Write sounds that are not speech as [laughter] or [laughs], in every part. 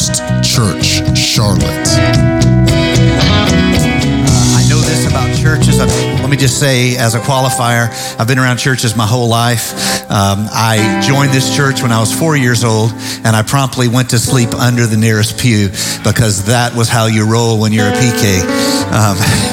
First Church Charlotte. I know this about churches. i let me just say, as a qualifier, I've been around churches my whole life. Um, I joined this church when I was four years old, and I promptly went to sleep under the nearest pew because that was how you roll when you're a PK. Um, [laughs]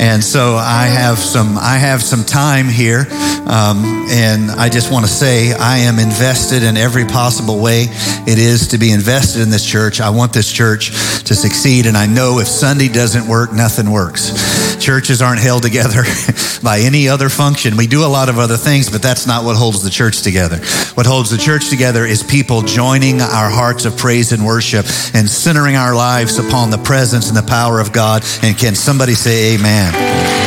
And so I have some, I have some time here. Um, and I just want to say I am invested in every possible way it is to be invested in this church. I want this church to succeed. And I know if Sunday doesn't work, nothing works. Churches aren't held together [laughs] by any other function. We do a lot of other things, but that's not what holds the church together. What holds the church together is people joining our hearts of praise and worship and centering our lives upon the presence and the power of God. And can somebody say amen?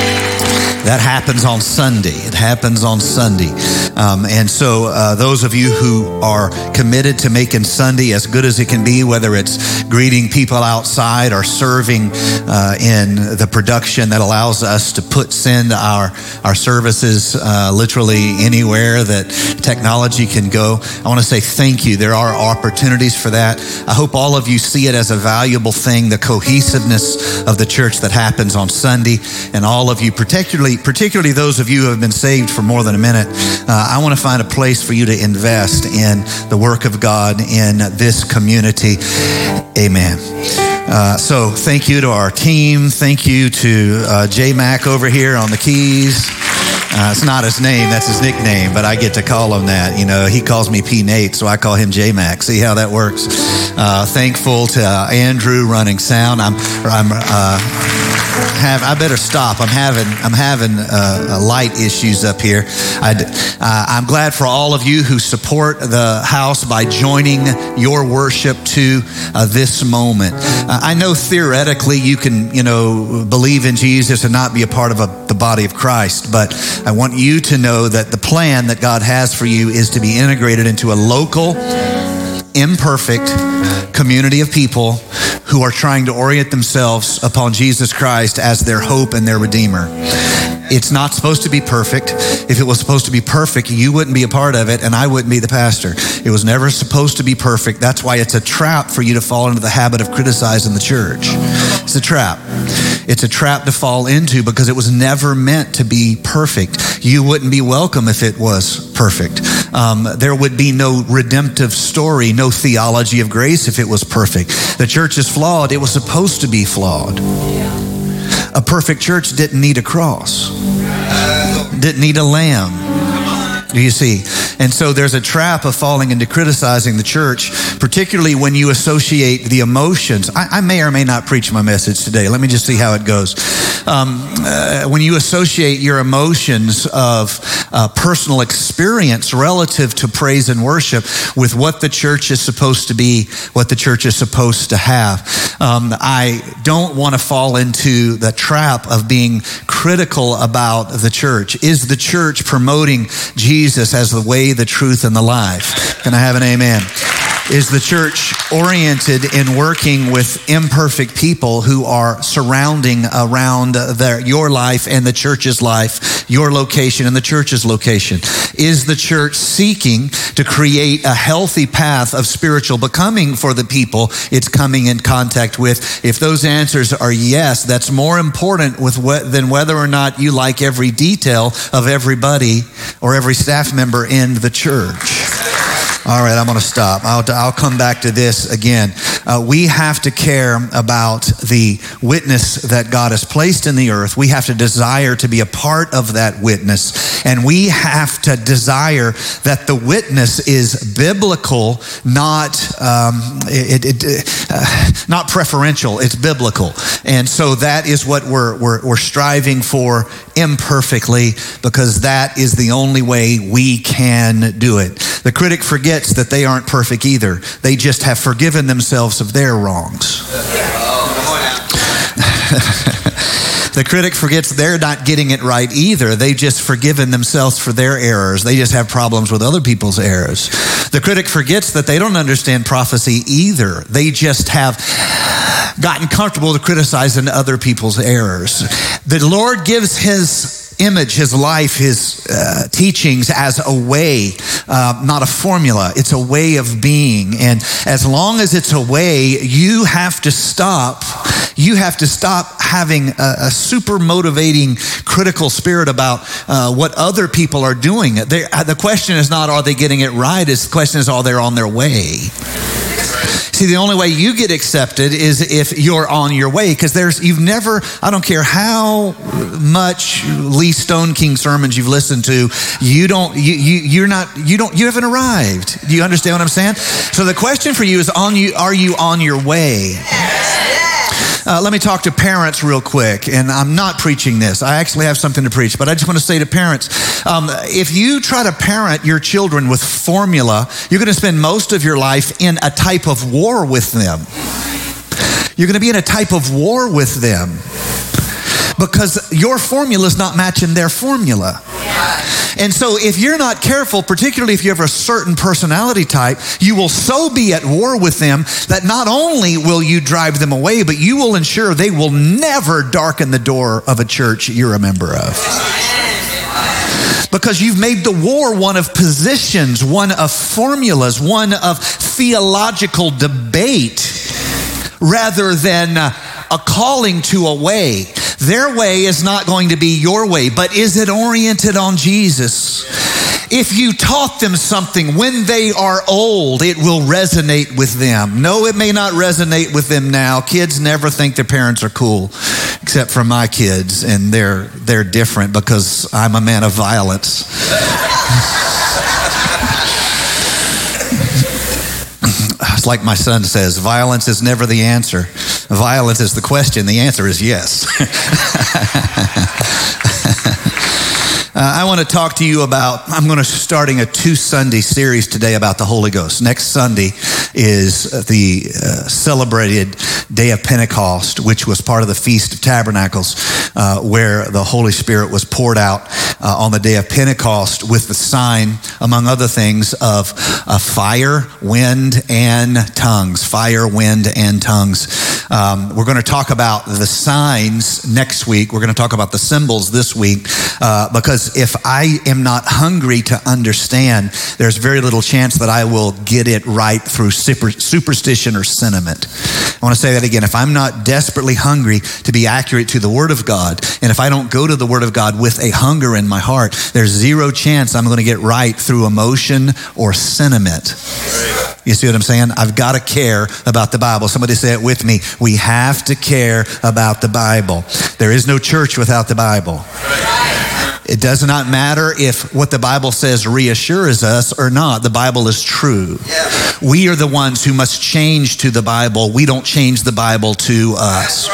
That happens on Sunday. It happens on Sunday. Um, and so, uh, those of you who are committed to making Sunday as good as it can be, whether it's greeting people outside or serving uh, in the production that allows us to put send our our services uh, literally anywhere that technology can go, I want to say thank you. There are opportunities for that. I hope all of you see it as a valuable thing, the cohesiveness of the church that happens on Sunday, and all of you, particularly particularly, those of you who have been saved for more than a minute, uh, I want to find a place for you to invest in the work of God in this community. Amen. Uh, so thank you to our team. Thank you to uh, J Mac over here on the keys. Uh, it's not his name, that's his nickname, but I get to call him that. You know, he calls me P Nate, so I call him J Mac. See how that works? Uh, thankful to uh, Andrew running sound. I'm, I'm, uh, have I better stop. I'm having I'm having uh, light issues up here. I, am uh, glad for all of you who support the house by joining your worship to uh, this moment. Uh, I know theoretically you can you know believe in Jesus and not be a part of a, the body of Christ, but I want you to know that the plan that God has for you is to be integrated into a local imperfect community of people who are trying to orient themselves upon Jesus Christ as their hope and their Redeemer. It's not supposed to be perfect. If it was supposed to be perfect, you wouldn't be a part of it and I wouldn't be the pastor. It was never supposed to be perfect. That's why it's a trap for you to fall into the habit of criticizing the church. It's a trap. It's a trap to fall into because it was never meant to be perfect. You wouldn't be welcome if it was perfect. Um, there would be no redemptive story, no theology of grace if it was perfect. The church is flawed. It was supposed to be flawed. A perfect church didn't need a cross, didn't need a lamb. Do you see? And so there's a trap of falling into criticizing the church, particularly when you associate the emotions. I, I may or may not preach my message today. Let me just see how it goes. Um, uh, when you associate your emotions of uh, personal experience relative to praise and worship with what the church is supposed to be, what the church is supposed to have, um, I don't want to fall into the trap of being critical about the church. Is the church promoting Jesus as the way, the truth, and the life? Can I have an amen? Is the church oriented in working with imperfect people who are surrounding around their, your life and the church's life, your location and the church's location? Is the church seeking to create a healthy path of spiritual becoming for the people it's coming in contact with? If those answers are yes, that's more important with what, than whether or not you like every detail of everybody or every staff member in the church. All right, I'm going to stop. I'll, I'll come back to this again. Uh, we have to care about the witness that God has placed in the earth. We have to desire to be a part of that witness. And we have to desire that the witness is biblical, not, um, it, it, uh, not preferential. It's biblical. And so that is what we're, we're, we're striving for imperfectly because that is the only way we can do it. The critic forgets that they aren't perfect either. They just have forgiven themselves of their wrongs. [laughs] the critic forgets they're not getting it right either. They've just forgiven themselves for their errors. They just have problems with other people's errors. The critic forgets that they don't understand prophecy either. They just have gotten comfortable to criticizing other people's errors. The Lord gives his image, his life, his uh, teachings as a way, uh, not a formula. It's a way of being. And as long as it's a way, you have to stop. You have to stop having a, a super motivating, critical spirit about uh, what other people are doing. They, uh, the question is not, are they getting it right? It's, the question is, are they on their way? See, the only way you get accepted is if you're on your way, because there's, you've never, I don't care how much Lee Stoneking sermons you've listened to, you don't, you, you, you're not, you don't, you haven't arrived. Do you understand what I'm saying? So the question for you is on you, are you on your way? Uh, let me talk to parents real quick, and I'm not preaching this. I actually have something to preach, but I just want to say to parents um, if you try to parent your children with formula, you're going to spend most of your life in a type of war with them. You're going to be in a type of war with them because your formula is not matching their formula. And so, if you're not careful, particularly if you have a certain personality type, you will so be at war with them that not only will you drive them away, but you will ensure they will never darken the door of a church you're a member of. Because you've made the war one of positions, one of formulas, one of theological debate, rather than uh, a calling to a way. Their way is not going to be your way, but is it oriented on Jesus? If you taught them something when they are old, it will resonate with them. No, it may not resonate with them now. Kids never think their parents are cool, except for my kids, and they're they're different because I'm a man of violence. [laughs] It's like my son says violence is never the answer. Violence is the question. The answer is yes. [laughs] Uh, I want to talk to you about, I'm going to starting a two Sunday series today about the Holy Ghost. Next Sunday is the uh, celebrated day of Pentecost, which was part of the Feast of Tabernacles, uh, where the Holy Spirit was poured out uh, on the day of Pentecost with the sign, among other things, of a fire, wind, and tongues. Fire, wind, and tongues. Um, we're going to talk about the signs next week. We're going to talk about the symbols this week uh, because because if I am not hungry to understand, there's very little chance that I will get it right through super, superstition or sentiment. I want to say that again. If I'm not desperately hungry to be accurate to the Word of God, and if I don't go to the Word of God with a hunger in my heart, there's zero chance I'm going to get right through emotion or sentiment. You see what I'm saying? I've got to care about the Bible. Somebody say it with me. We have to care about the Bible. There is no church without the Bible. It does not matter if what the Bible says reassures us or not. The Bible is true. Yeah. We are the ones who must change to the Bible. We don't change the Bible to us.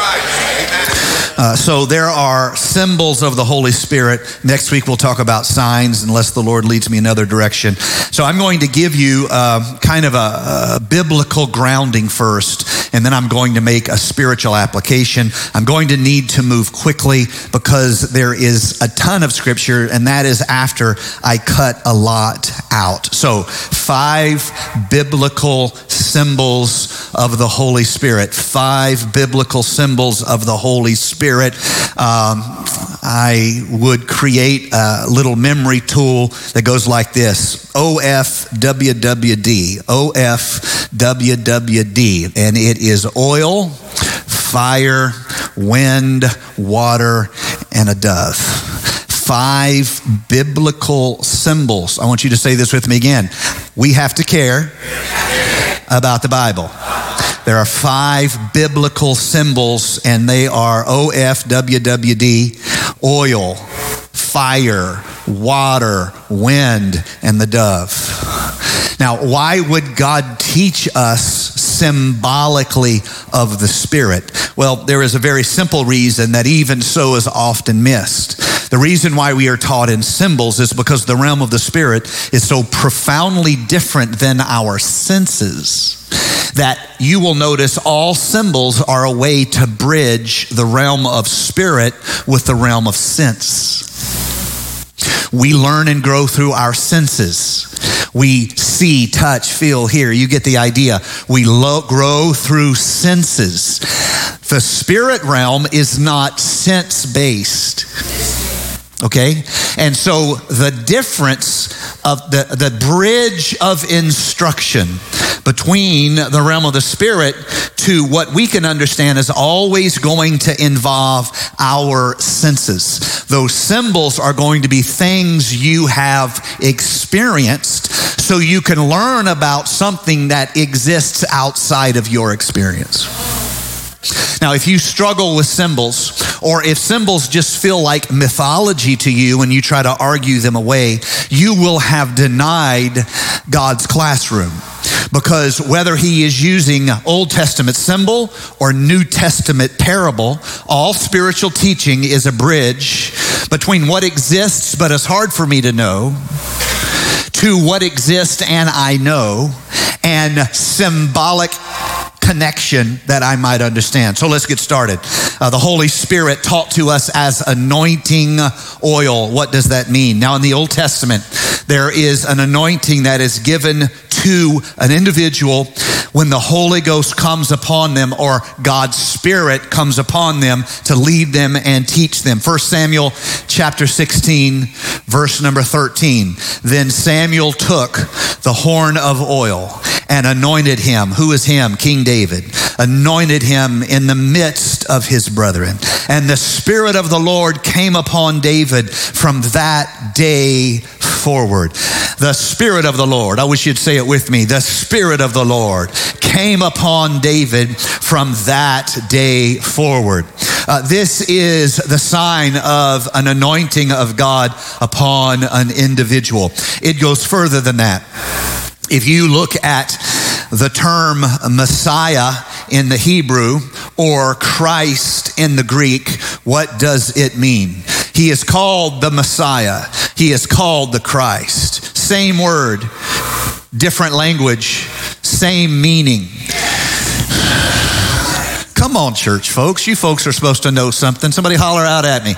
Uh, so there are symbols of the Holy Spirit. Next week we'll talk about signs, unless the Lord leads me another direction. So I'm going to give you uh, kind of a, a biblical grounding first, and then I'm going to make a spiritual application. I'm going to need to move quickly because there is a ton of scripture, and that is after I cut a lot out. So five biblical symbols of the Holy Spirit. Five biblical symbols of the Holy Spirit. Um, I would create a little memory tool that goes like this OFWWD. OFWWD. And it is oil, fire, wind, water, and a dove five biblical symbols. I want you to say this with me again. We have to care about the Bible. There are five biblical symbols, and they are OFWWD oil, fire, water, wind, and the dove. Now, why would God teach us symbolically of the Spirit? Well, there is a very simple reason that even so is often missed. The reason why we are taught in symbols is because the realm of the Spirit is so profoundly different than our senses that you will notice all symbols are a way to bridge the realm of spirit with the realm of sense. We learn and grow through our senses. We see, touch, feel, hear. You get the idea. We lo- grow through senses. The spirit realm is not sense based. Okay? And so the difference of the, the bridge of instruction between the realm of the spirit to what we can understand is always going to involve our senses. Those symbols are going to be things you have experienced so you can learn about something that exists outside of your experience. Now, if you struggle with symbols, or if symbols just feel like mythology to you and you try to argue them away, you will have denied God's classroom. Because whether he is using Old Testament symbol or New Testament parable, all spiritual teaching is a bridge between what exists but is hard for me to know to what exists and I know and symbolic connection that I might understand. So let's get started. Uh, the Holy Spirit taught to us as anointing oil. What does that mean? Now, in the Old Testament, there is an anointing that is given to an individual when the Holy Ghost comes upon them or God's Spirit comes upon them to lead them and teach them. 1 Samuel chapter 16, verse number 13. Then Samuel took the horn of oil and anointed him. Who is him? King David. Anointed him in the midst of his brethren. And the Spirit of the Lord came upon David from that day forward. The Spirit of the Lord, I wish you'd say it with me. The Spirit of the Lord came upon David from that day forward. Uh, this is the sign of an anointing of God upon an individual. It goes further than that. If you look at the term Messiah in the Hebrew or Christ in the Greek, what does it mean? He is called the Messiah. He is called the Christ. Same word, different language, same meaning. Come on, church folks. You folks are supposed to know something. Somebody holler out at me.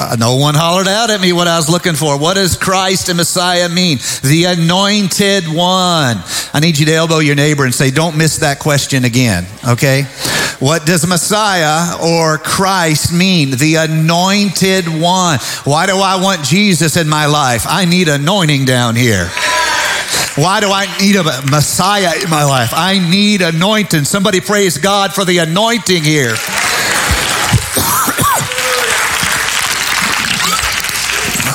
Uh, no one hollered out at me what I was looking for. What does Christ and Messiah mean? The anointed one. I need you to elbow your neighbor and say, don't miss that question again, okay? What does Messiah or Christ mean? The anointed one. Why do I want Jesus in my life? I need anointing down here. Why do I need a Messiah in my life? I need anointing. Somebody praise God for the anointing here.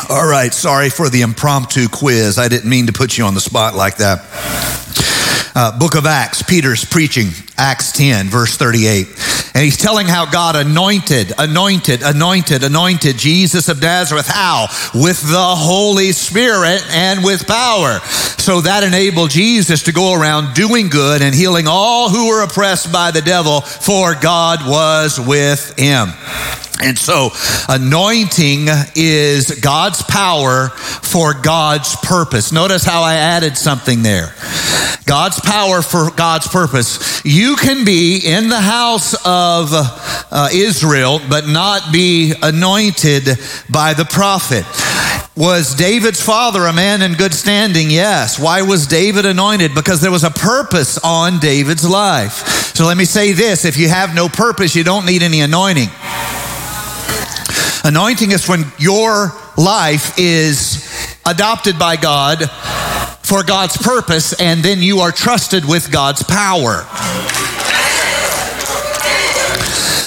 All right, sorry for the impromptu quiz. I didn't mean to put you on the spot like that. Uh, Book of Acts, Peter's preaching, Acts 10, verse 38. And he's telling how God anointed, anointed, anointed, anointed Jesus of Nazareth. How? With the Holy Spirit and with power. So that enabled Jesus to go around doing good and healing all who were oppressed by the devil, for God was with him. And so, anointing is God's power for God's purpose. Notice how I added something there. God's power for God's purpose. You can be in the house of uh, Israel, but not be anointed by the prophet. Was David's father a man in good standing? Yes. Why was David anointed? Because there was a purpose on David's life. So let me say this if you have no purpose, you don't need any anointing. Anointing is when your life is adopted by God for God's purpose, and then you are trusted with God's power.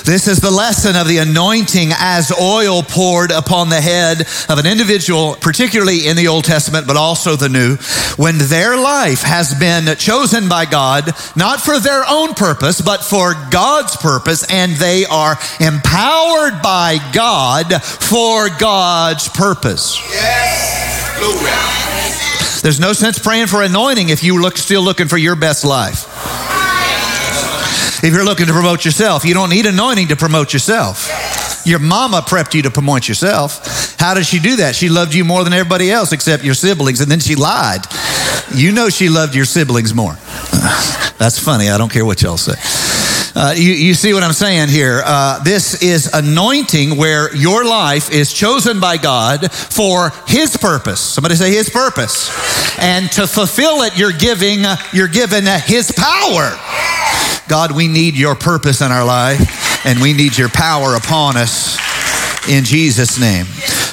This is the lesson of the anointing as oil poured upon the head of an individual, particularly in the Old Testament, but also the New, when their life has been chosen by God, not for their own purpose, but for God's purpose, and they are empowered by God for God's purpose. Yes. There's no sense praying for anointing if you look still looking for your best life. If you're looking to promote yourself, you don't need anointing to promote yourself. Your mama prepped you to promote yourself. How did she do that? She loved you more than everybody else except your siblings, and then she lied. You know she loved your siblings more. [laughs] That's funny. I don't care what y'all say. Uh, you, you, see what I'm saying here? Uh, this is anointing where your life is chosen by God for His purpose. Somebody say His purpose, and to fulfill it, you're giving you're given His power. God, we need Your purpose in our life, and we need Your power upon us in Jesus' name.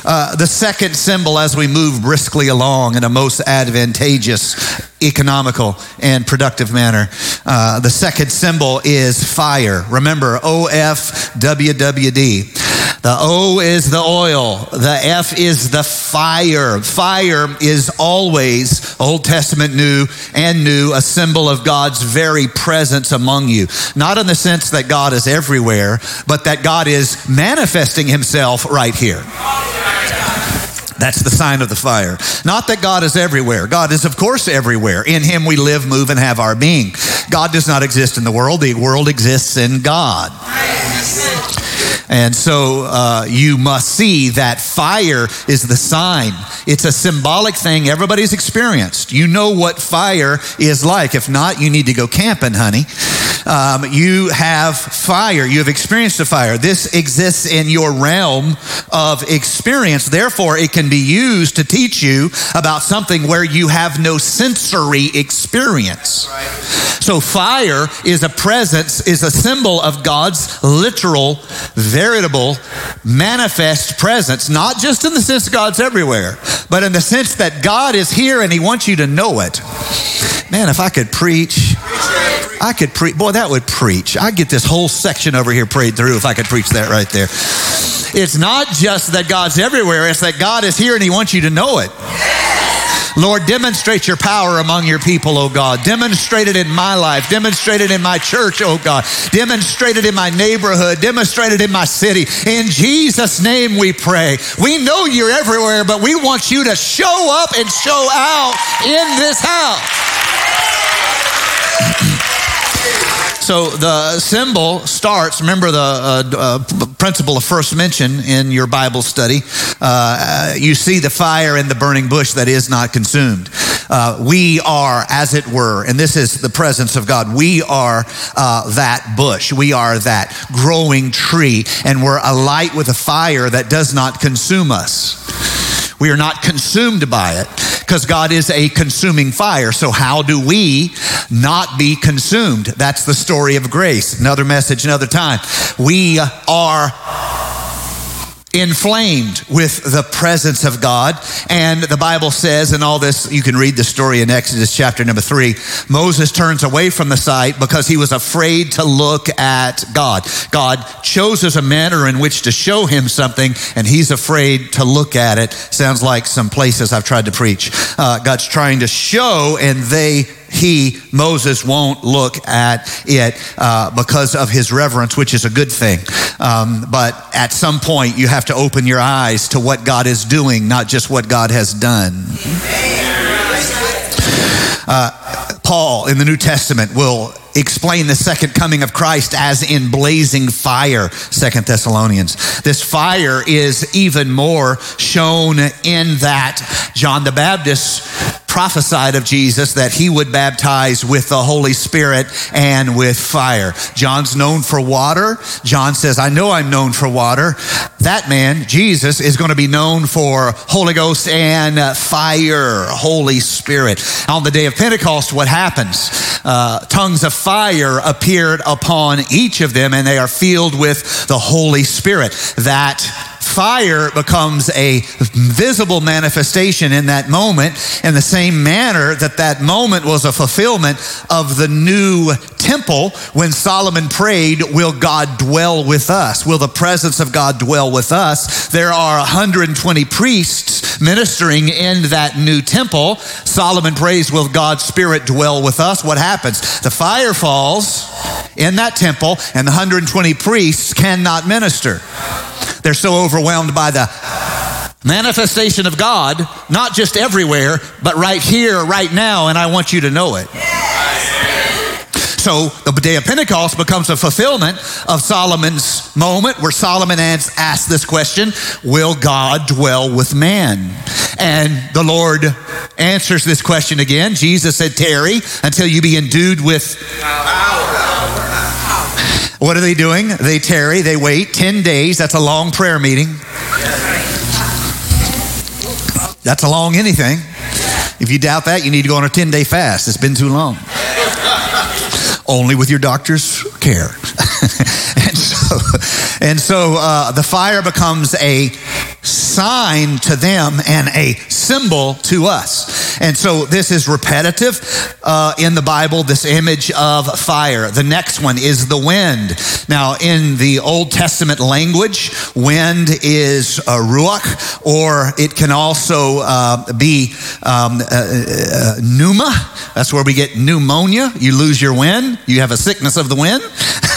Uh, the second symbol, as we move briskly along in a most advantageous, economical, and productive manner, uh, the second symbol is fire. Remember, OFWWD. The O is the oil. The F is the fire. Fire is always, Old Testament, New, and New, a symbol of God's very presence among you. Not in the sense that God is everywhere, but that God is manifesting himself right here. That's the sign of the fire. Not that God is everywhere. God is, of course, everywhere. In Him we live, move, and have our being. God does not exist in the world, the world exists in God. And so uh, you must see that fire is the sign. It's a symbolic thing everybody's experienced. You know what fire is like. If not, you need to go camping, honey. Um, you have fire. You have experienced a fire. This exists in your realm of experience. Therefore, it can be used to teach you about something where you have no sensory experience. So, fire is a presence, is a symbol of God's literal, veritable, manifest presence, not just in the sense God's everywhere, but in the sense that God is here and He wants you to know it. Man, if I could preach, I could preach. Boy, that would preach. I'd get this whole section over here prayed through if I could preach that right there. It's not just that God's everywhere, it's that God is here and He wants you to know it. Lord, demonstrate your power among your people, oh God. Demonstrate it in my life. Demonstrate it in my church, oh God. Demonstrate it in my neighborhood. Demonstrate it in my city. In Jesus' name we pray. We know you're everywhere, but we want you to show up and show out in this house. So the symbol starts, remember the uh, uh, principle of first mention in your Bible study. Uh, you see the fire in the burning bush that is not consumed. Uh, we are, as it were, and this is the presence of God, we are uh, that bush. We are that growing tree, and we're alight with a fire that does not consume us. We are not consumed by it because God is a consuming fire. So, how do we not be consumed? That's the story of grace. Another message, another time. We are inflamed with the presence of God. And the Bible says, and all this, you can read the story in Exodus chapter number three. Moses turns away from the sight because he was afraid to look at God. God chooses a manner in which to show him something, and he's afraid to look at it. Sounds like some places I've tried to preach. Uh, God's trying to show, and they he, Moses, won't look at it uh, because of his reverence, which is a good thing. Um, but at some point, you have to open your eyes to what God is doing, not just what God has done. Uh, Paul in the New Testament will explain the second coming of Christ as in blazing fire, Second Thessalonians. This fire is even more shown in that John the Baptist prophesied of Jesus that he would baptize with the Holy Spirit and with fire. John's known for water. John says, I know I'm known for water. That man, Jesus, is going to be known for Holy Ghost and fire, Holy Spirit. On the day of Pentecost, what happens? Uh, tongues of fire appeared upon each of them, and they are filled with the Holy Spirit. That fire becomes a visible manifestation in that moment in the same manner that that moment was a fulfillment of the new temple when Solomon prayed, Will God dwell with us? Will the presence of God dwell with us? There are 120 priests ministering in that new temple. Solomon prays, Will God's Spirit dwell with us? What happens? The fire falls in that temple, and the 120 priests cannot minister. They're so overwhelmed by the manifestation of God, not just everywhere, but right here, right now, and I want you to know it. So the day of Pentecost becomes a fulfillment of Solomon's moment where Solomon asked this question Will God dwell with man? And the Lord answers this question again. Jesus said, Tarry until you be endued with power. What are they doing? They tarry, they wait 10 days. That's a long prayer meeting. That's a long anything. If you doubt that, you need to go on a 10 day fast. It's been too long. Only with your doctor's care. [laughs] and so and so uh, the fire becomes a sign to them and a symbol to us. And so this is repetitive uh, in the Bible, this image of fire. The next one is the wind. Now, in the Old Testament language, wind is a ruach, or it can also uh, be um, uh, uh, pneuma. That's where we get pneumonia. You lose your wind, you have a sickness of the wind.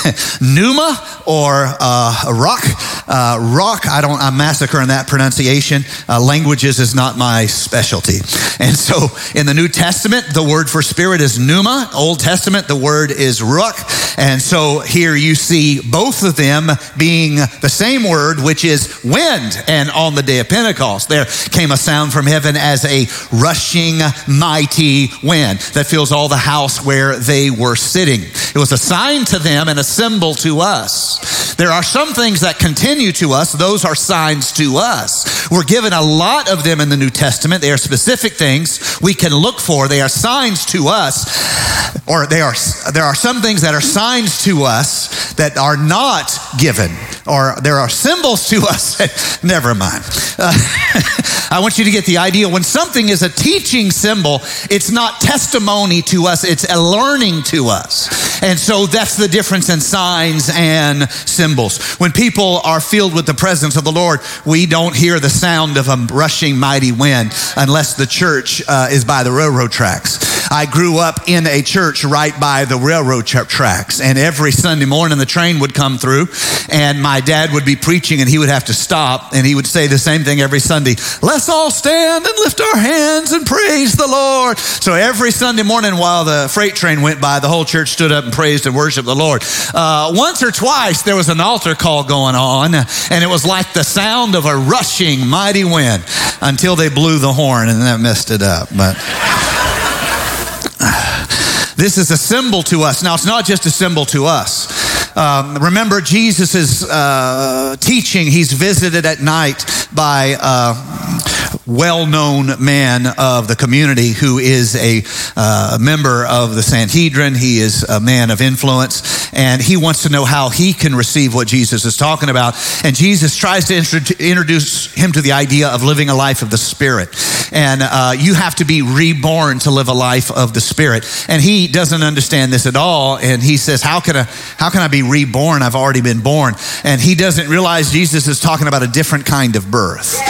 [laughs] pneuma or uh, rock. Uh, rock, I don't, I'm massacring that pronunciation. Uh, languages is not my specialty. And [laughs] so in the New Testament, the word for spirit is pneuma. Old Testament, the word is ruach. And so here you see both of them being the same word, which is wind. And on the day of Pentecost, there came a sound from heaven as a rushing, mighty wind that fills all the house where they were sitting. It was a sign to them and a symbol to us. There are some things that continue to us, those are signs to us. We're given a lot of them in the New Testament. They are specific things we can look for, they are signs to us, or they are, there are some things that are signs to us that are not given, or there are symbols to us. [laughs] Never mind. Uh, I want you to get the idea when something is a teaching symbol, it's not testimony to us, it's a learning to us. And so that's the difference in signs and symbols. When people are filled with the presence of the Lord, we don't hear the sound of a rushing mighty wind unless the church uh, is by the railroad tracks. I grew up in a church right by the railroad tracks, and every Sunday morning the train would come through, and my dad would be preaching, and he would have to stop, and he would say the same thing every Sunday Let's all stand and lift our hands and praise the Lord. So every Sunday morning while the freight train went by, the whole church stood up and praised and worshiped the Lord. Uh, once or twice there was an altar call going on, and it was like the sound of a rushing mighty wind until they blew the horn, and that messed it up. But. [sighs] This is a symbol to us. Now, it's not just a symbol to us. Um, remember Jesus' uh, teaching, he's visited at night by a well known man of the community who is a uh, member of the Sanhedrin. He is a man of influence, and he wants to know how he can receive what Jesus is talking about. And Jesus tries to introduce him to the idea of living a life of the Spirit. And uh, you have to be reborn to live a life of the Spirit. And he doesn't understand this at all. And he says, How can I, how can I be reborn? I've already been born. And he doesn't realize Jesus is talking about a different kind of birth.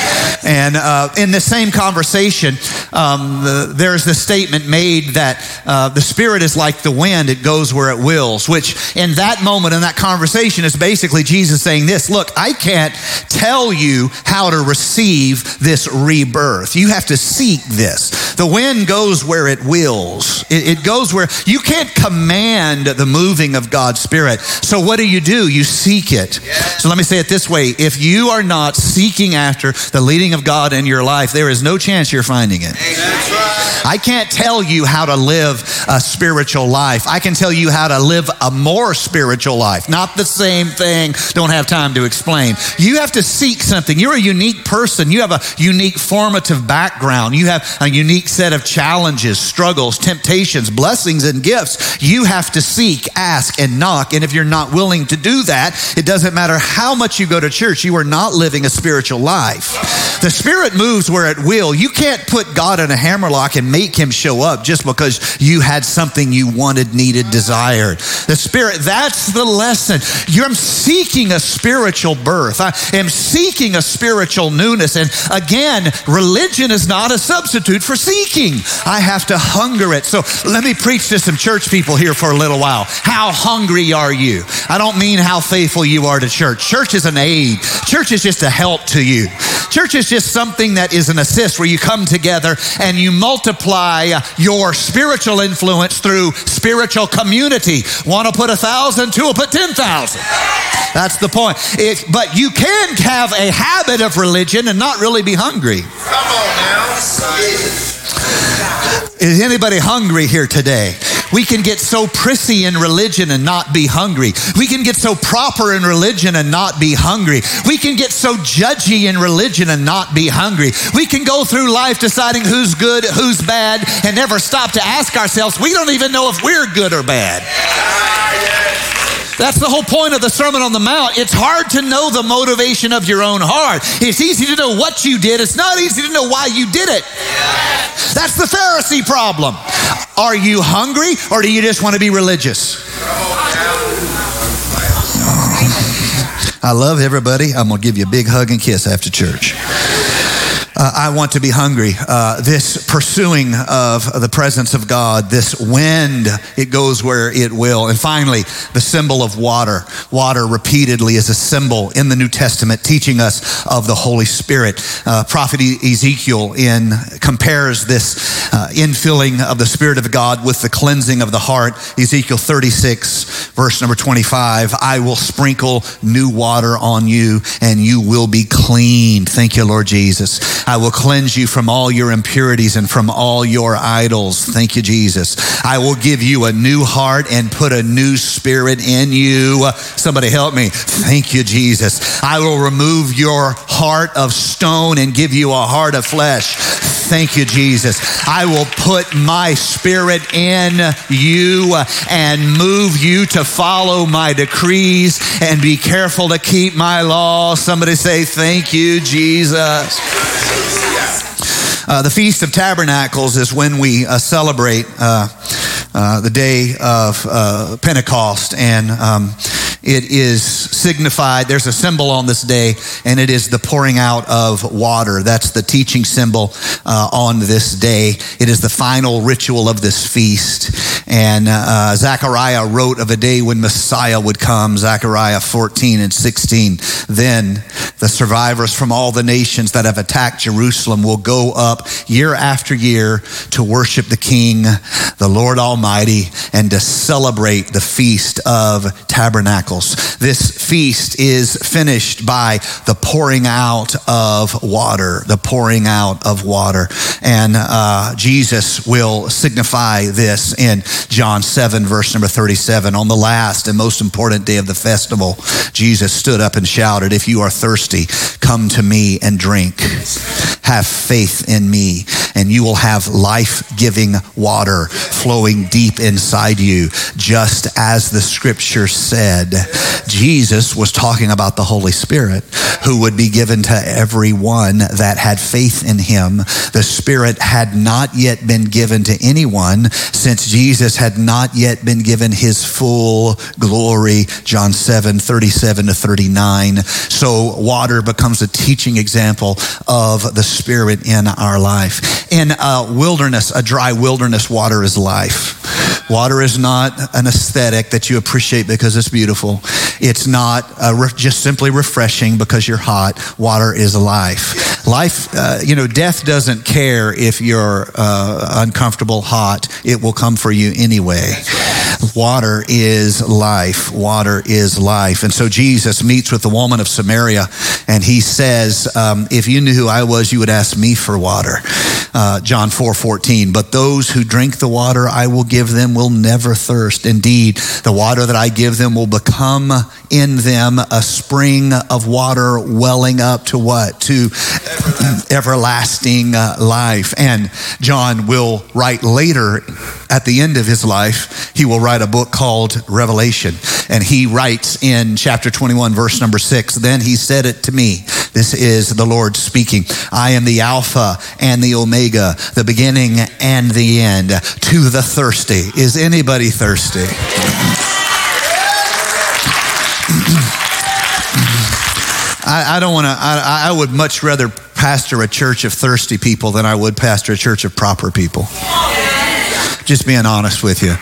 And uh, in the same conversation, um, the, there's the statement made that uh, the Spirit is like the wind, it goes where it wills, which in that moment, in that conversation, is basically Jesus saying this Look, I can't tell you how to receive this rebirth. You have to seek this. The wind goes where it wills, it, it goes where you can't command the moving of God's Spirit. So, what do you do? You seek it. So, let me say it this way if you are not seeking after the leading of God in your life, there is no chance you're finding it. I can't tell you how to live a spiritual life. I can tell you how to live a more spiritual life. Not the same thing. Don't have time to explain. You have to seek something. You're a unique person. You have a unique formative background. You have a unique set of challenges, struggles, temptations, blessings, and gifts. You have to seek, ask, and knock. And if you're not willing to do that, it doesn't matter how much you go to church, you are not living a spiritual life. The Spirit moves where it will. You can't put God in a hammerlock and make him show up just because you had something you wanted, needed, desired. The Spirit, that's the lesson. You're seeking a spiritual birth. I am seeking a spiritual newness. And again, religion is not a substitute for seeking. I have to hunger it. So let me preach to some church people here for a little while. How hungry are you? I don't mean how faithful you are to church. Church is an aid. Church is just a help to you. Church is just something that is an assist where you come together and you multiply your spiritual influence through spiritual community. Want to put a thousand, two will put 10,000. That's the point. It, but you can have a habit of religion and not really be hungry. Come on now. Is anybody hungry here today? We can get so prissy in religion and not be hungry. We can get so proper in religion and not be hungry. We can get so judgy in religion and not be hungry. We can go through life deciding who's good, who's bad, and never stop to ask ourselves, we don't even know if we're good or bad. That's the whole point of the Sermon on the Mount. It's hard to know the motivation of your own heart. It's easy to know what you did, it's not easy to know why you did it. That's the Pharisee problem. Are you hungry or do you just want to be religious? I love everybody. I'm going to give you a big hug and kiss after church. Uh, I want to be hungry. Uh, this pursuing of the presence of God, this wind, it goes where it will. And finally, the symbol of water. Water repeatedly is a symbol in the New Testament teaching us of the Holy Spirit. Uh, Prophet Ezekiel in compares this uh, infilling of the Spirit of God with the cleansing of the heart. Ezekiel 36, verse number 25. I will sprinkle new water on you and you will be cleaned. Thank you, Lord Jesus. I will cleanse you from all your impurities and from all your idols. Thank you, Jesus. I will give you a new heart and put a new spirit in you. Somebody help me. Thank you, Jesus. I will remove your heart of stone and give you a heart of flesh. Thank you, Jesus. I will put my spirit in you and move you to follow my decrees and be careful to keep my law. Somebody say, Thank you, Jesus. Uh, the Feast of Tabernacles is when we uh, celebrate uh, uh the day of Pentecost, and um, it is signified, there's a symbol on this day, and it is the pouring out of water. That's the teaching symbol uh, on this day. It is the final ritual of this feast. And uh, Zechariah wrote of a day when Messiah would come, Zechariah 14 and 16. Then the survivors from all the nations that have attacked Jerusalem will go up year after year to worship the King, the Lord Almighty, and to celebrate the Feast of Tabernacles. This feast is finished by the pouring out of water, the pouring out of water. And uh, Jesus will signify this in John 7, verse number 37. On the last and most important day of the festival, Jesus stood up and shouted, If you are thirsty, come to me and drink. Have faith in me, and you will have life giving water flowing deep inside you, just as the scripture said. Jesus was talking about the Holy Spirit who would be given to everyone that had faith in him. The Spirit had not yet been given to anyone since Jesus had not yet been given his full glory. John 7, 37 to 39. So water becomes a teaching example of the Spirit in our life. In a wilderness, a dry wilderness, water is life. Water is not an aesthetic that you appreciate because it's beautiful. It's not re- just simply refreshing because you're hot. Water is life. Life, uh, you know, death doesn't care if you're uh, uncomfortable, hot. It will come for you anyway. Water is life. Water is life. And so Jesus meets with the woman of Samaria and he says, um, If you knew who I was, you would ask me for water. Uh, John 4 14. But those who drink the water I will give them will never thirst. Indeed, the water that I give them will become in them a spring of water welling up to what? To everlasting uh, life. And John will write later at the end of his life, he will write a book called Revelation. And he writes in chapter 21, verse number six, Then he said it to me. This is the Lord speaking. I am the Alpha and the Omega, the beginning and the end. To the thirsty. Is anybody thirsty? [clears throat] I, I, don't want to, I, I would much rather pastor a church of thirsty people than I would pastor a church of proper people. Just being honest with you. Uh,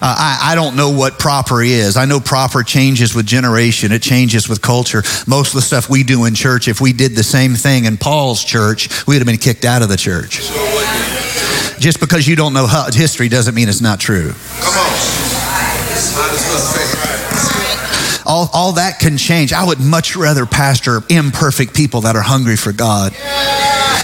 I, I don't know what proper is. I know proper changes with generation, it changes with culture. Most of the stuff we do in church, if we did the same thing in Paul's church, we'd have been kicked out of the church. Just because you don't know history doesn't mean it's not true. Come on. All, all that can change. I would much rather pastor imperfect people that are hungry for God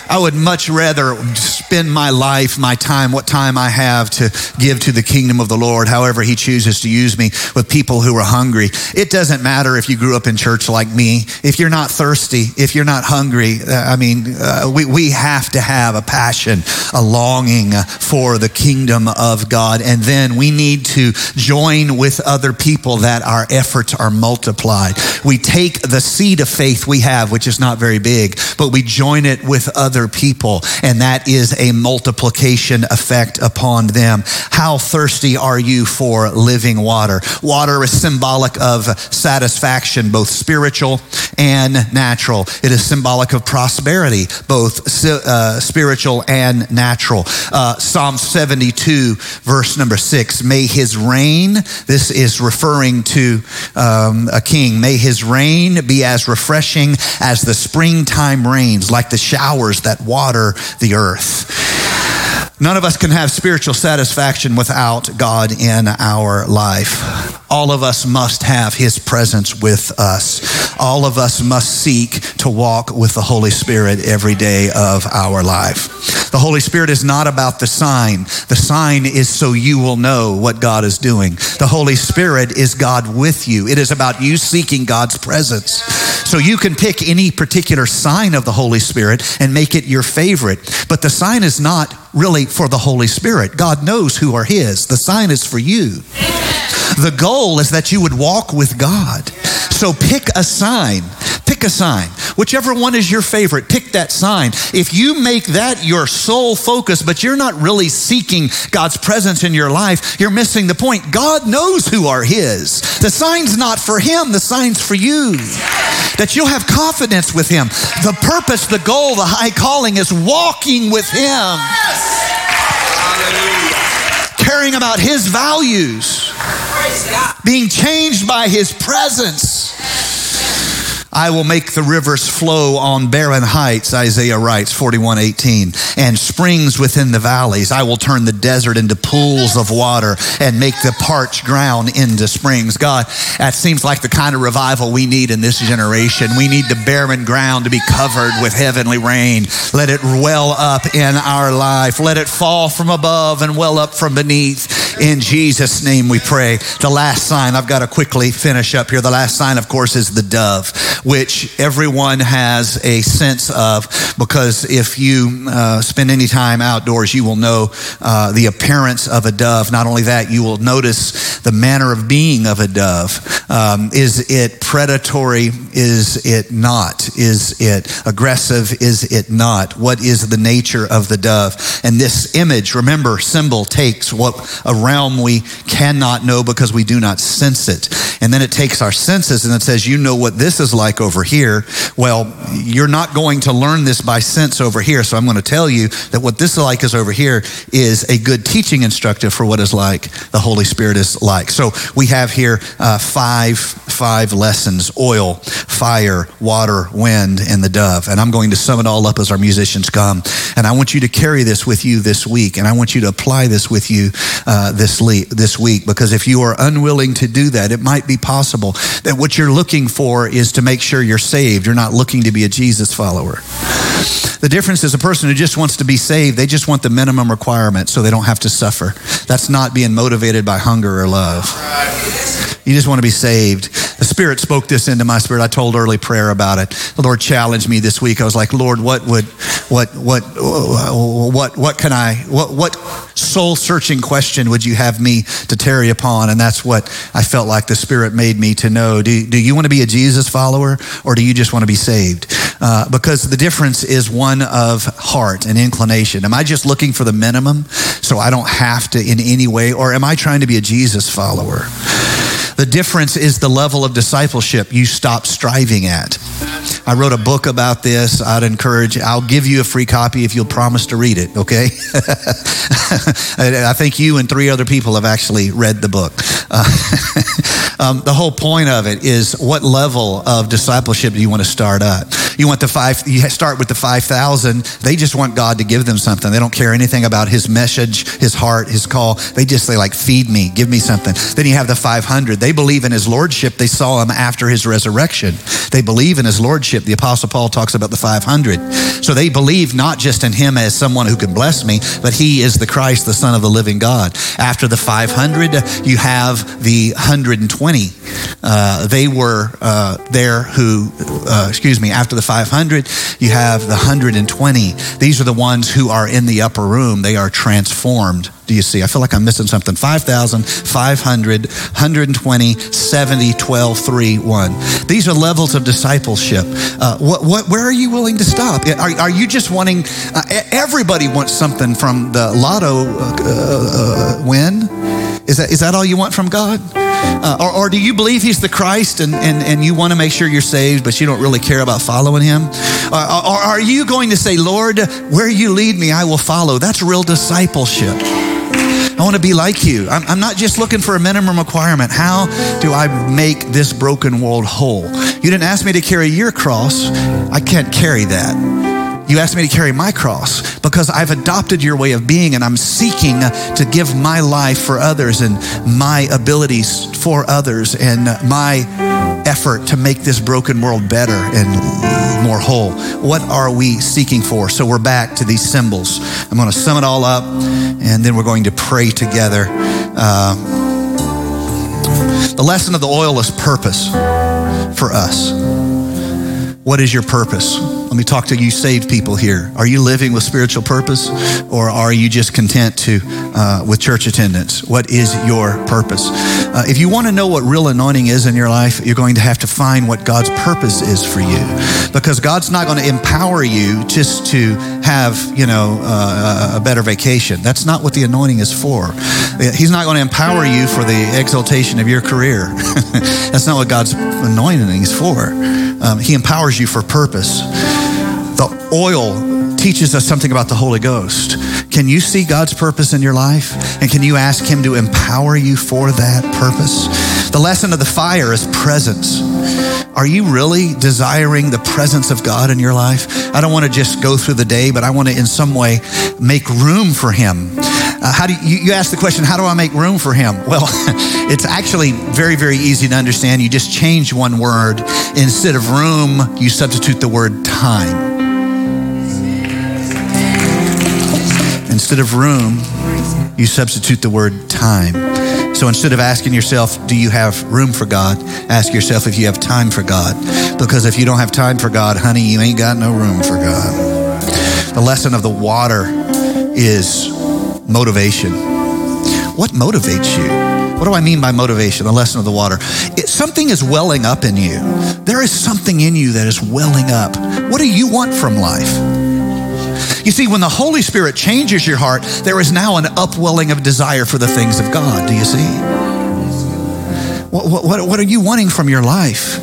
I would much rather spend my life, my time, what time I have to give to the kingdom of the Lord, however He chooses to use me, with people who are hungry. It doesn't matter if you grew up in church like me. If you're not thirsty, if you're not hungry, uh, I mean, uh, we, we have to have a passion, a longing for the kingdom of God. And then we need to join with other people that our efforts are multiplied. We take the seed of faith we have, which is not very big, but we join it with other people, and that is a multiplication effect upon them. How thirsty are you for living water? Water is symbolic of satisfaction, both spiritual and natural. It is symbolic of prosperity, both uh, spiritual and natural. Uh, Psalm 72, verse number six May his reign, this is referring to um, a king, may his reign be as refreshing as the springtime rains, like the showers that water the earth. None of us can have spiritual satisfaction without God in our life. All of us must have His presence with us. All of us must seek to walk with the Holy Spirit every day of our life. The Holy Spirit is not about the sign. The sign is so you will know what God is doing. The Holy Spirit is God with you. It is about you seeking God's presence. So you can pick any particular sign of the Holy Spirit and make it your favorite. But the sign is not really for the Holy Spirit. God knows who are His. The sign is for you. The goal is that you would walk with God. So pick a sign. Pick a sign. Whichever one is your favorite, pick that sign. If you make that your sole focus, but you're not really seeking God's presence in your life, you're missing the point. God knows who are His. The sign's not for Him, the sign's for you. That you'll have confidence with Him. The purpose, the goal, the high calling is walking with Him. Caring about His values being changed by his presence. I will make the rivers flow on barren heights, Isaiah writes, 41 18, and springs within the valleys. I will turn the desert into pools of water and make the parched ground into springs. God, that seems like the kind of revival we need in this generation. We need the barren ground to be covered with heavenly rain. Let it well up in our life. Let it fall from above and well up from beneath. In Jesus' name we pray. The last sign, I've got to quickly finish up here. The last sign, of course, is the dove which everyone has a sense of because if you uh, spend any time outdoors, you will know uh, the appearance of a dove. Not only that, you will notice the manner of being of a dove. Um, is it predatory? Is it not? Is it aggressive? Is it not? What is the nature of the dove? And this image, remember, symbol takes what a realm we cannot know because we do not sense it. And then it takes our senses and it says, you know what this is like like over here. Well, you're not going to learn this by sense over here. So I'm going to tell you that what this is like is over here is a good teaching instructive for what is like the Holy Spirit is like. So we have here uh, five five lessons: oil, fire, water, wind, and the dove. And I'm going to sum it all up as our musicians come. And I want you to carry this with you this week, and I want you to apply this with you uh, this le- this week because if you are unwilling to do that, it might be possible that what you're looking for is to make sure you're saved. You're not looking to be a Jesus follower. The difference is a person who just wants to be saved, they just want the minimum requirement so they don't have to suffer. That's not being motivated by hunger or love. You just want to be saved. The Spirit spoke this into my spirit. I told early prayer about it. The Lord challenged me this week. I was like, Lord, what would, what, what, what, what can I, what, what soul searching question would you have me to tarry upon? And that's what I felt like the Spirit made me to know. Do, do you want to be a Jesus follower or do you just want to be saved? Uh, because the difference is one of heart and inclination. Am I just looking for the minimum so I don't have to in any way, or am I trying to be a Jesus follower? The difference is the level of discipleship you stop striving at. I wrote a book about this. I'd encourage, I'll give you a free copy if you'll promise to read it, okay? [laughs] I think you and three other people have actually read the book. Uh, [laughs] Um, the whole point of it is what level of discipleship do you want to start at? You want the five, you start with the 5,000. They just want God to give them something. They don't care anything about his message, his heart, his call. They just say like, feed me, give me something. Then you have the 500. They believe in his lordship. They saw him after his resurrection. They believe in his lordship. The apostle Paul talks about the 500. So they believe not just in him as someone who can bless me, but he is the Christ, the son of the living God. After the 500, you have the 120. Uh, they were uh, there who, uh, excuse me, after the 500, you have the 120. These are the ones who are in the upper room. They are transformed. Do you see? I feel like I'm missing something. 5,000, 500, 120, 70, 12, 3, 1. These are levels of discipleship. Uh, what, what, where are you willing to stop? Are, are you just wanting, uh, everybody wants something from the lotto uh, uh, win? Is that, is that all you want from God? Uh, or, or, do you believe he's the Christ and, and, and you want to make sure you're saved, but you don't really care about following him? Or, or are you going to say, Lord, where you lead me, I will follow? That's real discipleship. I want to be like you. I'm, I'm, not just looking for a minimum requirement. How do I make this broken world whole? You didn't ask me to carry your cross. I can't carry that. You asked me to carry my cross because I've adopted your way of being and I'm seeking to give my life for others and my abilities for others and my effort to make this broken world better and more whole. What are we seeking for? So we're back to these symbols. I'm going to sum it all up and then we're going to pray together. Uh, the lesson of the oil is purpose for us. What is your purpose? Let me talk to you saved people here. Are you living with spiritual purpose or are you just content to uh, with church attendance? What is your purpose? Uh, if you want to know what real anointing is in your life, you're going to have to find what God's purpose is for you because God's not going to empower you just to have, you know, uh, a better vacation. That's not what the anointing is for. He's not going to empower you for the exaltation of your career. [laughs] That's not what God's anointing is for. Um, he empowers you for purpose. Oil teaches us something about the Holy Ghost. Can you see God's purpose in your life? And can you ask Him to empower you for that purpose? The lesson of the fire is presence. Are you really desiring the presence of God in your life? I don't want to just go through the day, but I want to in some way make room for Him. Uh, how do you, you ask the question, how do I make room for Him? [laughs] Well, it's actually very, very easy to understand. You just change one word. Instead of room, you substitute the word time. Instead of room, you substitute the word time. So instead of asking yourself, do you have room for God? Ask yourself if you have time for God. Because if you don't have time for God, honey, you ain't got no room for God. The lesson of the water is motivation. What motivates you? What do I mean by motivation? The lesson of the water. It, something is welling up in you. There is something in you that is welling up. What do you want from life? You see, when the Holy Spirit changes your heart, there is now an upwelling of desire for the things of God. Do you see? What, what, what are you wanting from your life?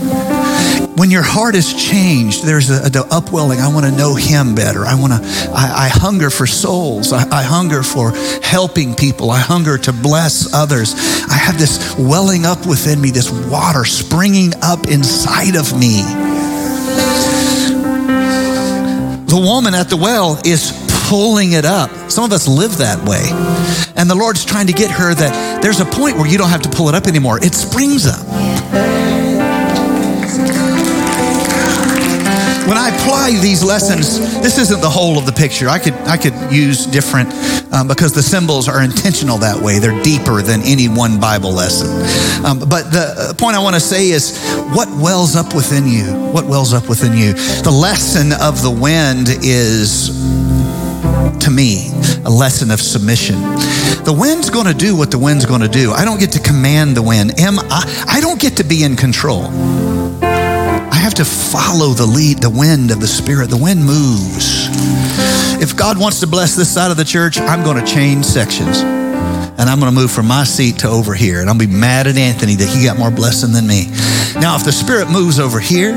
When your heart is changed, there's a, a upwelling. I want to know Him better. I want to. I, I, hunger for souls. I, I hunger for helping people. I hunger to bless others. I have this welling up within me, this water springing up inside of me the woman at the well is pulling it up. Some of us live that way. And the Lord's trying to get her that there's a point where you don't have to pull it up anymore. It springs up. When I apply these lessons, this isn't the whole of the picture. I could I could use different um, because the symbols are intentional that way. They're deeper than any one Bible lesson. Um, but the point I want to say is what wells up within you? What wells up within you? The lesson of the wind is, to me, a lesson of submission. The wind's going to do what the wind's going to do. I don't get to command the wind. Am I, I don't get to be in control I have to follow the lead, the wind of the Spirit. The wind moves. If God wants to bless this side of the church, I'm going to change sections. And I'm going to move from my seat to over here. And I'll be mad at Anthony that he got more blessing than me. Now, if the Spirit moves over here,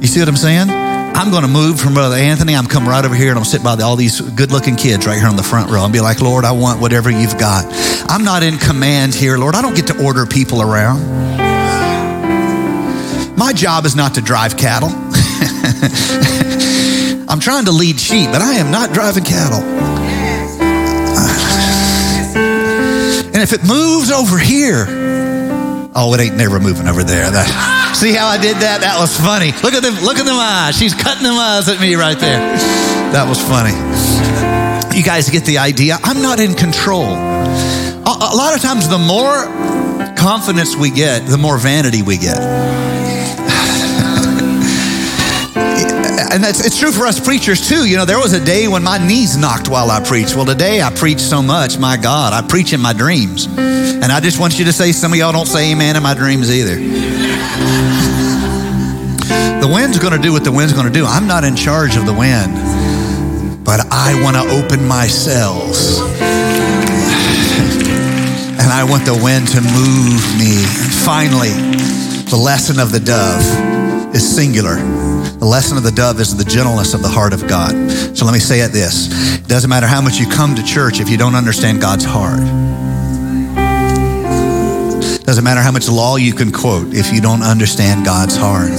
you see what I'm saying? I'm going to move from Brother Anthony. I'm come right over here and I'm sit by all these good looking kids right here on the front row and be like, Lord, I want whatever you've got. I'm not in command here, Lord. I don't get to order people around. My job is not to drive cattle. [laughs] I'm trying to lead sheep, but I am not driving cattle. And if it moves over here, oh, it ain't never moving over there. That, see how I did that? That was funny. Look at them, look at them eyes. She's cutting them eyes at me right there. That was funny. You guys get the idea. I'm not in control. A, a lot of times, the more confidence we get, the more vanity we get. And that's it's true for us preachers too. You know, there was a day when my knees knocked while I preached. Well, today I preach so much, my God, I preach in my dreams. And I just want you to say some of y'all don't say amen in my dreams either. The wind's going to do what the wind's going to do. I'm not in charge of the wind, but I want to open my cells. And I want the wind to move me. And finally, the lesson of the dove is singular. The lesson of the dove is the gentleness of the heart of God. So let me say it this it doesn't matter how much you come to church if you don't understand God's heart. Doesn't matter how much law you can quote if you don't understand God's heart.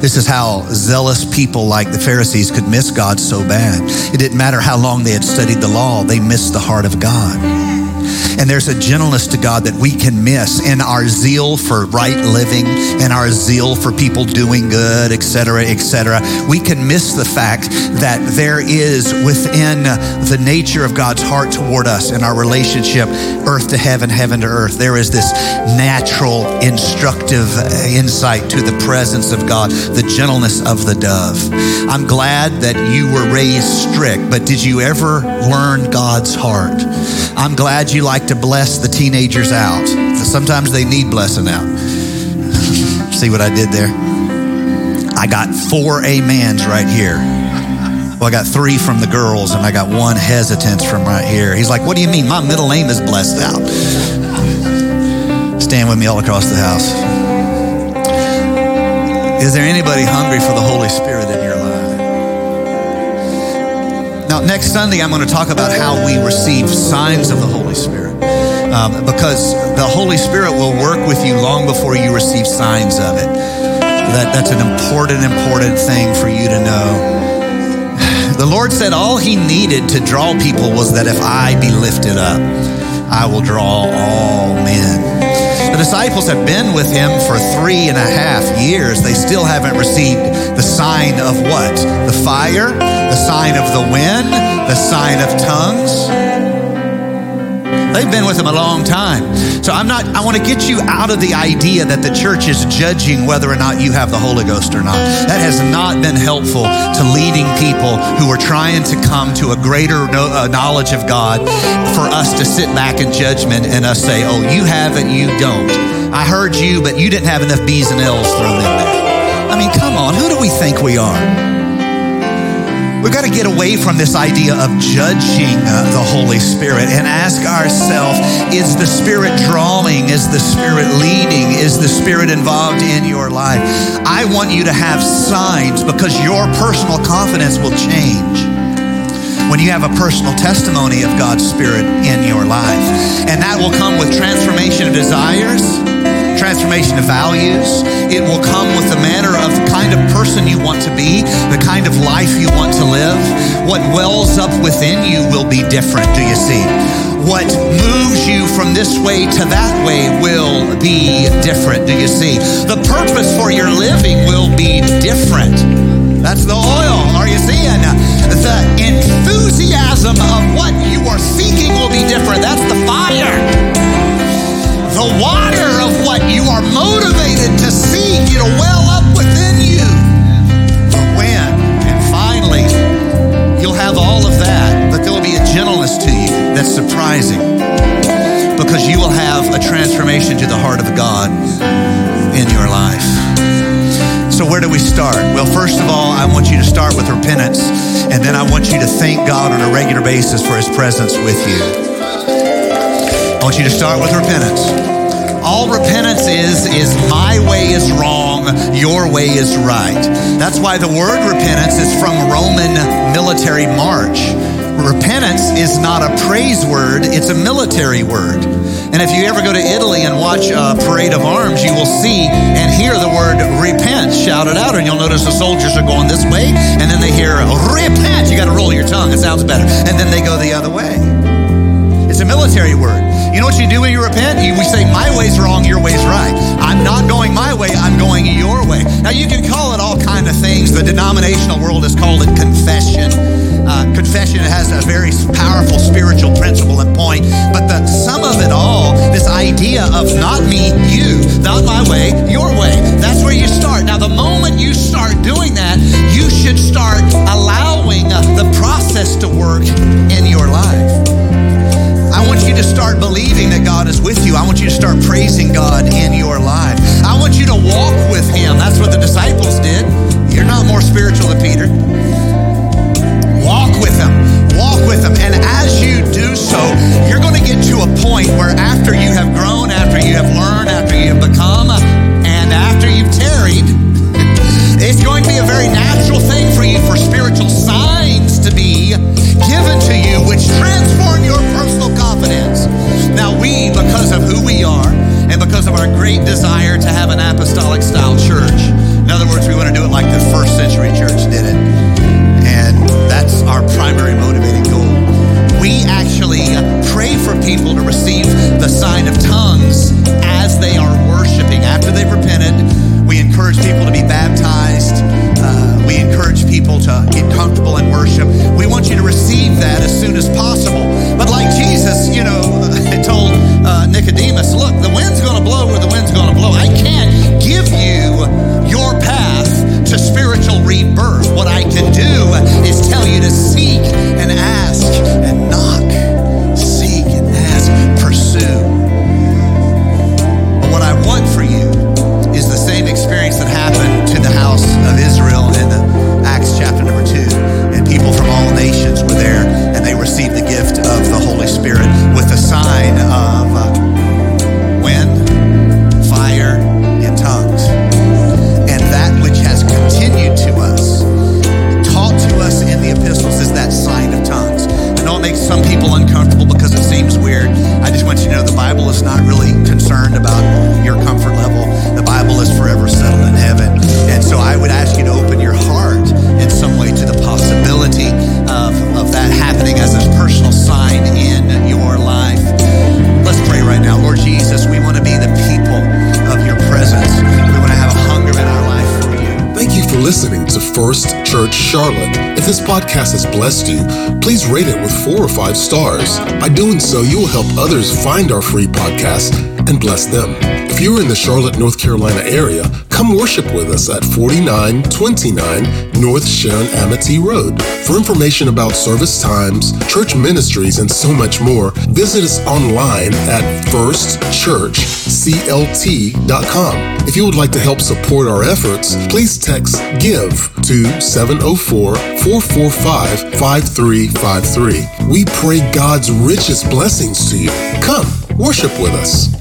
This is how zealous people like the Pharisees could miss God so bad. It didn't matter how long they had studied the law, they missed the heart of God. And there's a gentleness to God that we can miss in our zeal for right living and our zeal for people doing good, etc., etc. We can miss the fact that there is within the nature of God's heart toward us in our relationship, earth to heaven, heaven to earth. There is this natural, instructive uh, insight to the presence of God, the gentleness of the dove. I'm glad that you were raised strict, but did you ever learn God's heart? I'm glad you like to bless the teenagers out. Sometimes they need blessing out. See what I did there? I got four amens right here. Well, I got three from the girls, and I got one hesitance from right here. He's like, What do you mean? My middle name is blessed out. Stand with me all across the house. Is there anybody hungry for the Holy Spirit in your life? Now, next Sunday, I'm going to talk about how we receive signs of the Holy Spirit. Um, because the Holy Spirit will work with you long before you receive signs of it. That, that's an important, important thing for you to know. [sighs] The Lord said all He needed to draw people was that if I be lifted up, I will draw all men. The disciples have been with him for three and a half years. They still haven't received the sign of what? The fire, the sign of the wind, the sign of tongues. They've been with him a long time. So I'm not, I want to get you out of the idea that the church is judging whether or not you have the Holy Ghost or not. That has not been helpful to leading people who are trying to come to a greater uh, knowledge of God for us to sit back in judgment and us say, oh, you have it, you don't. I heard you, but you didn't have enough B's and L's thrown in there. I mean, come on, who do we think we are? We've got to get away from this idea of judging uh, the Holy Spirit and ask ourselves is the Spirit drawing? Is the Spirit leading? Is the Spirit involved in your life? I want you to have signs because your personal confidence will change when you have a personal testimony of God's Spirit in your life. And that will come with transformation of desires transformation of values. It will come with the manner of kind of person you want to be, the kind of life you want to live. What wells up within you will be different, do you see? What moves you from this way to that way will be different, do you see? The purpose for your living will be different. That's the oil. Are you seeing? The enthusiasm of what you are seeking will be different. That's the fire the water of what you are motivated to seek, it'll well surprising because you will have a transformation to the heart of God in your life. So, where do we start? Well, first of all, I want you to start with repentance, and then I want you to thank God on a regular basis for His presence with you. I want you to start with repentance. All repentance is, is my way is wrong, your way is right. That's why the word repentance is from Roman military march. Repentance is not a praise word, it's a military word. And if you ever go to Italy and watch a parade of arms, you will see and hear the word repent shouted out. And you'll notice the soldiers are going this way, and then they hear repent. You got to roll your tongue, it sounds better. And then they go the other way. It's a military word. You know what you do when you repent? We say, My way's wrong, your way's right. I'm not going my way, I'm going your way. Now, you can call it all kind of things. The denominational world has called it confession. Uh, confession has a very powerful spiritual principle and point, but the sum of it all, this idea of not me, you, not my way, your way, that's where you start. Now, the moment you start doing that, you should start allowing uh, the process to work in your life. I want you to start believing that God is with you. I want you to start praising God in your life. I want you to walk with Him. That's what the disciples as you do so, you're going to get to a point where after you have grown, after you have learned, after you have become, and after you've tarried, [laughs] it's going to be a very natural thing for you for spiritual signs to be given to you, which transform your personal confidence. Now, we, because of who we are and because of our great desire to have an apostolic style church, in other words, we want to do it like the first century church did it. And that's our primary motivating goal. We actually pray for people to receive the sign of tongues as they are worshiping. After they've repented, we encourage people to be baptized. Uh, we encourage people to get comfortable in worship. We want you to receive that as soon as possible. But like Jesus, you know, [laughs] told uh, Nicodemus, look, podcast has blessed you, please rate it with four or five stars. By doing so, you will help others find our free podcast and bless them. If you're in the Charlotte, North Carolina area, come worship with us at 4929 North Sharon Amity Road. For information about service times, church ministries, and so much more, visit us online at firstchurchclt.com. If you would like to help support our efforts, please text GIVE to 704 445 5353. We pray God's richest blessings to you. Come, worship with us.